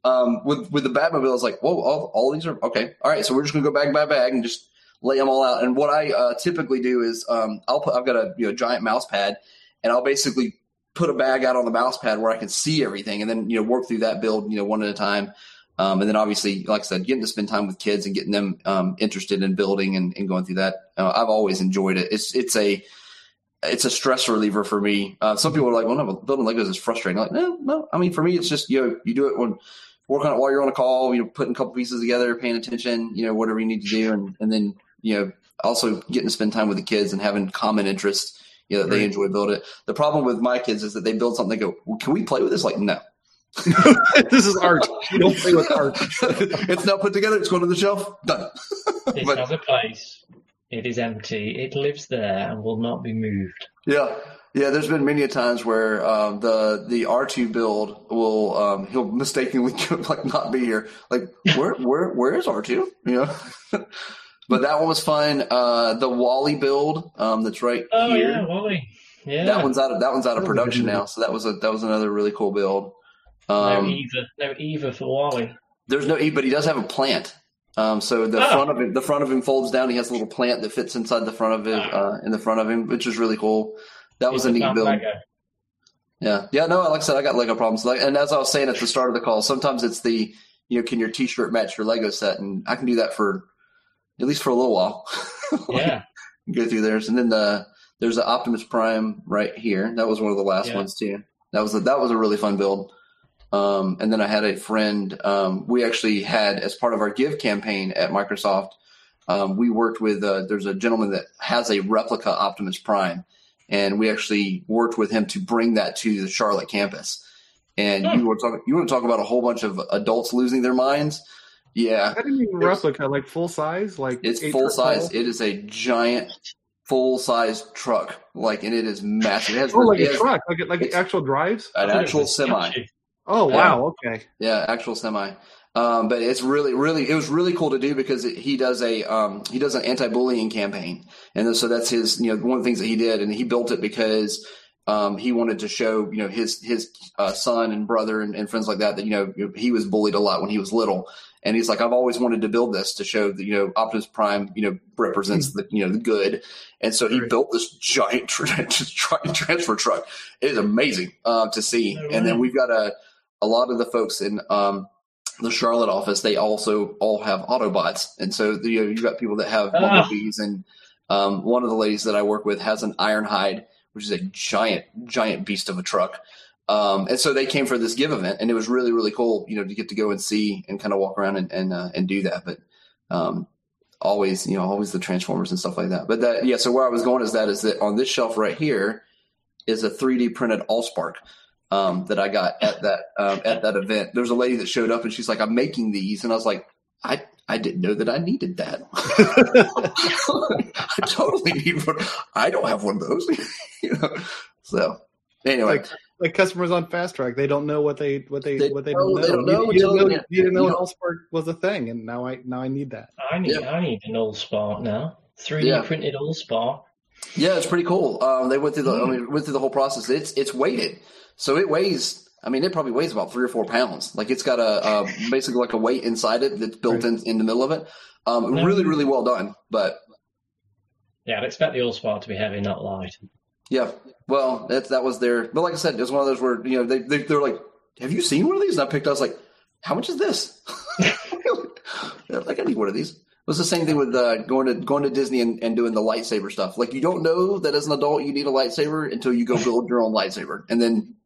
Um, with with the Batmobile, it's like whoa, all, all these are okay. All right, so we're just gonna go bag by bag and just lay them all out. And what I uh, typically do is um, I'll put I've got a you know, giant mouse pad, and I'll basically put a bag out on the mouse pad where I can see everything, and then you know work through that build you know one at a time. Um, and then obviously, like I said, getting to spend time with kids and getting them um, interested in building and, and going through that, uh, I've always enjoyed it. It's it's a it's a stress reliever for me. Uh, some people are like, "Well, no, building Legos is frustrating." I'm like, no, no. I mean, for me, it's just you know, you do it when work on it while you're on a call. You know, putting a couple pieces together, paying attention. You know, whatever you need to do, and and then you know, also getting to spend time with the kids and having common interests. You know, that they enjoy build it. The problem with my kids is that they build something. They go, well, "Can we play with this?" Like, no. <laughs> this is art. You don't play with art. <laughs> it's not put together. It's going to the shelf. Done. It <laughs> But- has a place. It is empty. It lives there and will not be moved. Yeah, yeah. There's been many a times where um, the the R two build will um, he'll mistakenly <laughs> like not be here. Like where where where is R two? You know. <laughs> but that one was fun. Uh, the WALL-E build um, that's right Oh here. yeah, WALL-E. Yeah. That one's out of that one's out of production now. So that was a that was another really cool build. no Um, Eva. No Eva for WALL-E. there's no E, but he does have a plant. Um, so the Oh. front of him, the front of him folds down. He has a little plant that fits inside the front of it, uh, in the front of him, which is really cool. That was a neat build. Yeah, yeah. No, like I said, I got Lego problems. Like, and as I was saying at the start of the call, sometimes it's the you know, can your T-shirt match your Lego set, and I can do that for at least for a little while. <laughs> Yeah. go through theirs, and then the there's an Optimus Prime right here. That was one of the last Yeah. ones too. That was a, that was a really fun build. Um, and then I had a friend. Um, we actually had as part of our Give campaign at Microsoft. Um, we worked with uh, there's a gentleman that has a replica Optimus Prime, and we actually worked with him to bring that to the Charlotte campus. And Hmm. you were talking you want to talk about a whole bunch of adults losing their minds. Yeah, I didn't even replica, like full size, like it's full size. It is a giant, full size truck. Like, and it is massive. It has, Oh, like it a has truck, like like actual drives. an I thought it actual semi. Oh Yeah. wow, okay. Yeah, actual semi. Um, but it's really, really, it was really cool to do because it, he does a um, he does an anti-bullying campaign, and so that's his you know one of the things that he did, and he built it because um, he wanted to show you know his his uh, son and brother and, and friends like that that you know he was bullied a lot when he was little, and he's like I've always wanted to build this to show that you know Optimus Prime you know represents the you know the good, and so he Right. built this giant <laughs> tra- giant transfer truck. It is amazing uh, to see, No and then we've got a a lot of the folks in um, the Charlotte office, they also all have Autobots, and so you know you've got people that have Ah. bumblebees, and um, one of the ladies that I work with has an Ironhide, which is a giant, giant beast of a truck. Um, and so they came for this give event, and it was really, really cool, you know, to get to go and see and kind of walk around and and, uh, and do that. But um, always, you know, always the Transformers and stuff like that. But that, yeah. So where I was going is that is that on this shelf right here is a 3D printed Allspark um, that I got at that um, at that event. There was a lady that showed up and she's like, "I'm making these," and I was like, "I I didn't know that I needed that. <laughs> I totally need one. I don't have one of those." <laughs> you know. So anyway, Like like customers on Fast Track, they don't know what they what they, They what they don't- don't know. they don't know You, you didn't know, you didn't know you an Allspark was a thing, and now I now I need that. I need Yeah. I need an Allspark now. 3D Yeah. printed all spark. yeah, it's pretty cool. Um, they went through the I Mm. mean, went through the whole process. It's it's weighted, so it weighs. I mean, it probably weighs about three or four pounds. Like it's got a, a basically like a weight inside it that's built in in the middle of it. Um, No. really, really well done. But Yeah, I'd expect the Allspark to be heavy, not light. Yeah, well, that that was their. But like I said, it was one of those where you know they they they're like, "Have you seen one of these?" And I picked. I was like, "How much is this?" <laughs> Like, I need one of these. It was the same thing with uh, going to going to Disney and, and doing the lightsaber stuff. Like you don't know that as an adult you need a lightsaber until you go build your own lightsaber, and then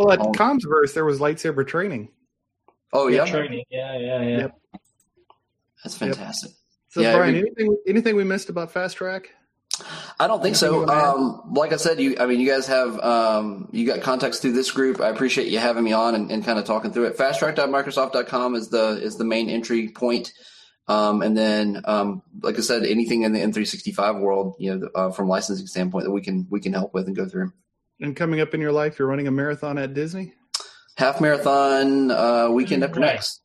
Well, at Oh. Commsverse, there was lightsaber training. oh yeah, Training. Yeah, yeah, yeah. Yep. that's fantastic. So, Yeah, Brian, every- anything anything we missed about Fast Track? I don't think so. Anything you? Um, like I said, you, I mean, you guys have, um, you got contacts through this group. I appreciate you having me on and, and kind of talking through it. Fasttrack.microsoft.com is the, is the main entry point. Um, and then, um, like I said, anything in the M365 world, you know, uh, from licensing standpoint that we can, we can help with and go through. And coming up in your life, you're running a marathon at Disney. Half marathon, uh, weekend after Right. next.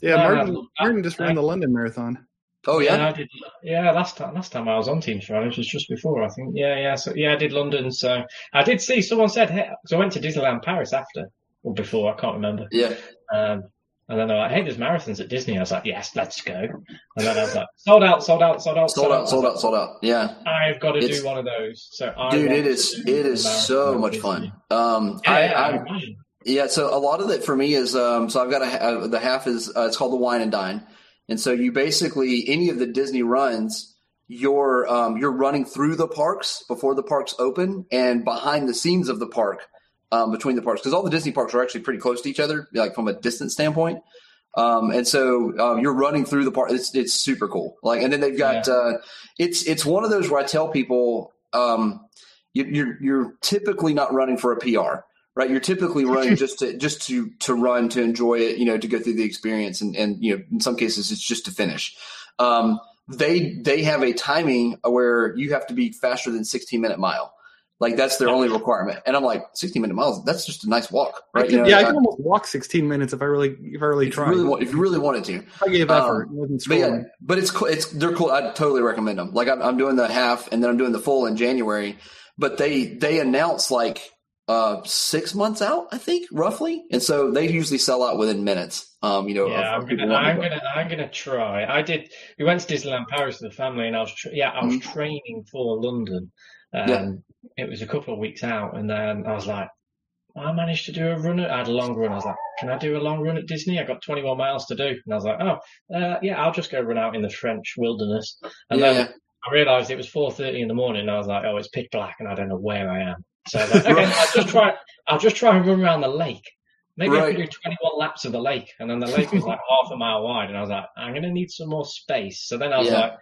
Yeah, Martin. no, Martin just ran the London Marathon. Oh yeah. I did. Yeah, last time last time I was on Team Friday, which was just before, I think. Yeah, yeah. So yeah, I did London. So I did see someone said. Hey, so I went to Disneyland Paris after or before. I can't remember. Yeah. Um, and then they're like, "Hey, there's marathons at Disney." I was like, "Yes, let's go." And then I was like, "Sold out, sold out, sold out, Sold out, sold out, sold out. Yeah. I've got to It's- do one of those. So I Dude, it is, it is so much fun. Um, Yeah, I, yeah, I I. Yeah, so a lot of it for me is um, so I've got a uh, the half is uh, it's called the wine and dine, and so you basically any of the Disney runs, you're um, you're running through the parks before the parks open and behind the scenes of the park um, between the parks because all the Disney parks are actually pretty close to each other, like from a distance standpoint. Um, and so um, you're running through the park. It's it's super cool. Like, and then they've got uh, it's it's one of those where I tell people um, you, you're you're typically not running for a PR right? You're typically running <laughs> just to just to to run to enjoy it, you know, to go through the experience, and and you know, in some cases, it's just to finish. Um, they they have a timing where you have to be faster than 16 minute mile. Like that's their only requirement, and I'm like 16 minute miles. That's just a nice walk, I right? could, You know, yeah, I uh, could almost walk 16 minutes if I really if I really if you really want, if you really wanted to. I gave um, effort. it wasn't But yeah, but it's cool. It's they're cool. I totally recommend them. Like I'm, I'm doing the half, and then I'm doing the full in January. But they they announce like uh, six months out, I think, roughly. And so they usually sell out within minutes. Um, you know, yeah, of, I'm gonna, I'm gonna, I'm gonna try. I did. We went to Disneyland Paris with the family, and I was, tra- yeah, I was Mhm. training for London. Um, Yeah. It was a couple of weeks out, and then I was like, I managed to do a run. At, I had a long run. I was like, can I do a long run at Disney? I got 21 miles to do, and I was like, oh, uh, yeah, I'll just go run out in the French wilderness. And yeah, then. I realised it was 4:30 in the morning. And I was like, oh, it's pitch black, and I don't know where I am. So I was like, okay, I'll just try. I'll just try and run around the lake. Maybe I could do 21 laps of the lake, and then the lake was like <laughs> half a mile wide, and I was like, I'm gonna need some more space. So then I was Yeah. like,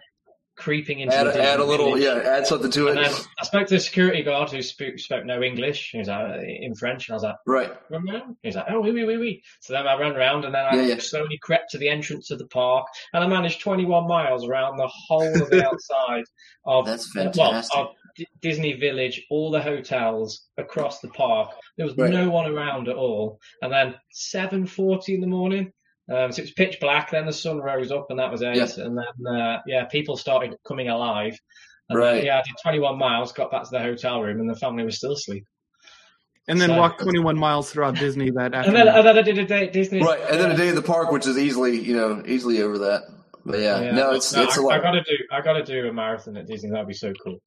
creeping into Add, the add a little, yeah, add something to And then it. I spoke to the security guard who spoke, spoke no English. He was like, in French, and I was like, Right. run around? He was like, oh, wee, wee, wee, wee. So then I ran around, and then I Yeah, yeah. slowly crept to the entrance of the park, and I managed 21 miles around the whole of the <laughs> outside of That's uh, fantastic. Well, of D- Disney Village, all the hotels across the park. There was Right. no one around at all. And then 7:40 in the morning, um, so it was pitch black. Then the sun rose up, and that was it. Yeah. And then uh, yeah, people started coming alive. And Right. then, yeah, I did 21 miles, got back to the hotel room, and the family was still asleep. And then So- walk 21 miles throughout Disney that And afternoon. then, and then I did a day at Disney. Right. And then a day at the park, which is easily, you know, easily over that. But yeah, no, it's it's a I, lot. I gotta do. I gotta do a marathon at Disney. That'd be so cool.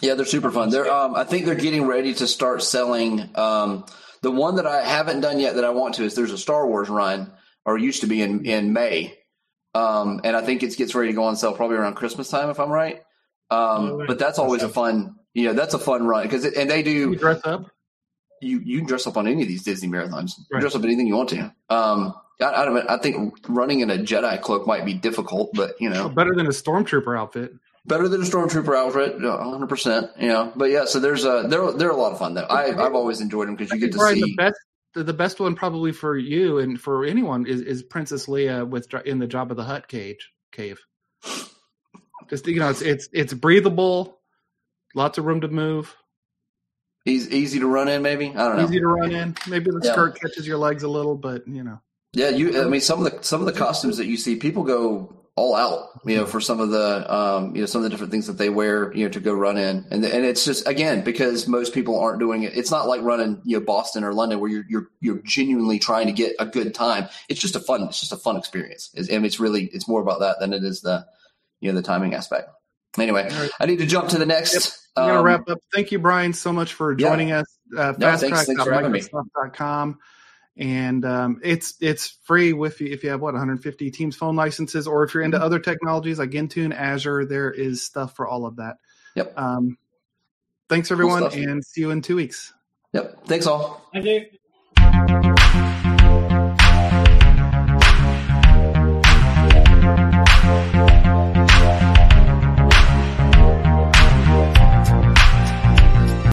Yeah, they're super fun. They're um, I think they're getting ready to start selling. Um, the one that I haven't done yet that I want to is there's a Star Wars run, or used to be in in May, um, and I think it gets ready to go on sale probably around Christmas time if I'm right. Um, Oh, right. but that's always a fun, you know, that's a fun run because and they do you dress up. you you can dress up on any of these Disney marathons. You can Right. dress up anything you want to. Um, I, I don't. I think running in a Jedi cloak might be difficult, but you know, better than a stormtrooper outfit. better than a stormtrooper outfit, one hundred percent. You know, but yeah, so there's a they're they're a lot of fun though. I I've always enjoyed them because you get to see. the best the, the best one probably for you and for anyone is, is Princess Leia with in the Jabba the Hutt cage cave. Just you know, it's it's it's breathable, lots of room to move, Easy, easy to run in, maybe. I don't know. easy to run in. Maybe the Yeah. skirt catches your legs a little, but you know. Yeah, you. I mean, some of the some of the costumes that you see, people go all out. You know, for some of the um, you know some of the different things that they wear. You know, to go run in, and and it's just again because most people aren't doing it. It's not like running you know Boston or London where you're you're you're genuinely trying to get a good time. It's just a fun. It's just a fun experience, It's- and it's really it's more about that than it is the you know the timing aspect. Anyway, right. I need to jump to the next. We're gonna um, wrap up. Thank you, Brian, so much for Yeah. joining us. Uh, No, thanks- thanks for having me. fasttrack.microsoft.com. And um, it's it's free with you if you have what 150 Teams phone licenses, or if you're into Mm-hmm. other technologies like Intune, Azure, there is stuff for all of that. Yep. Um, thanks everyone, stuff. and see you in two weeks. Yep. Thanks all. I do.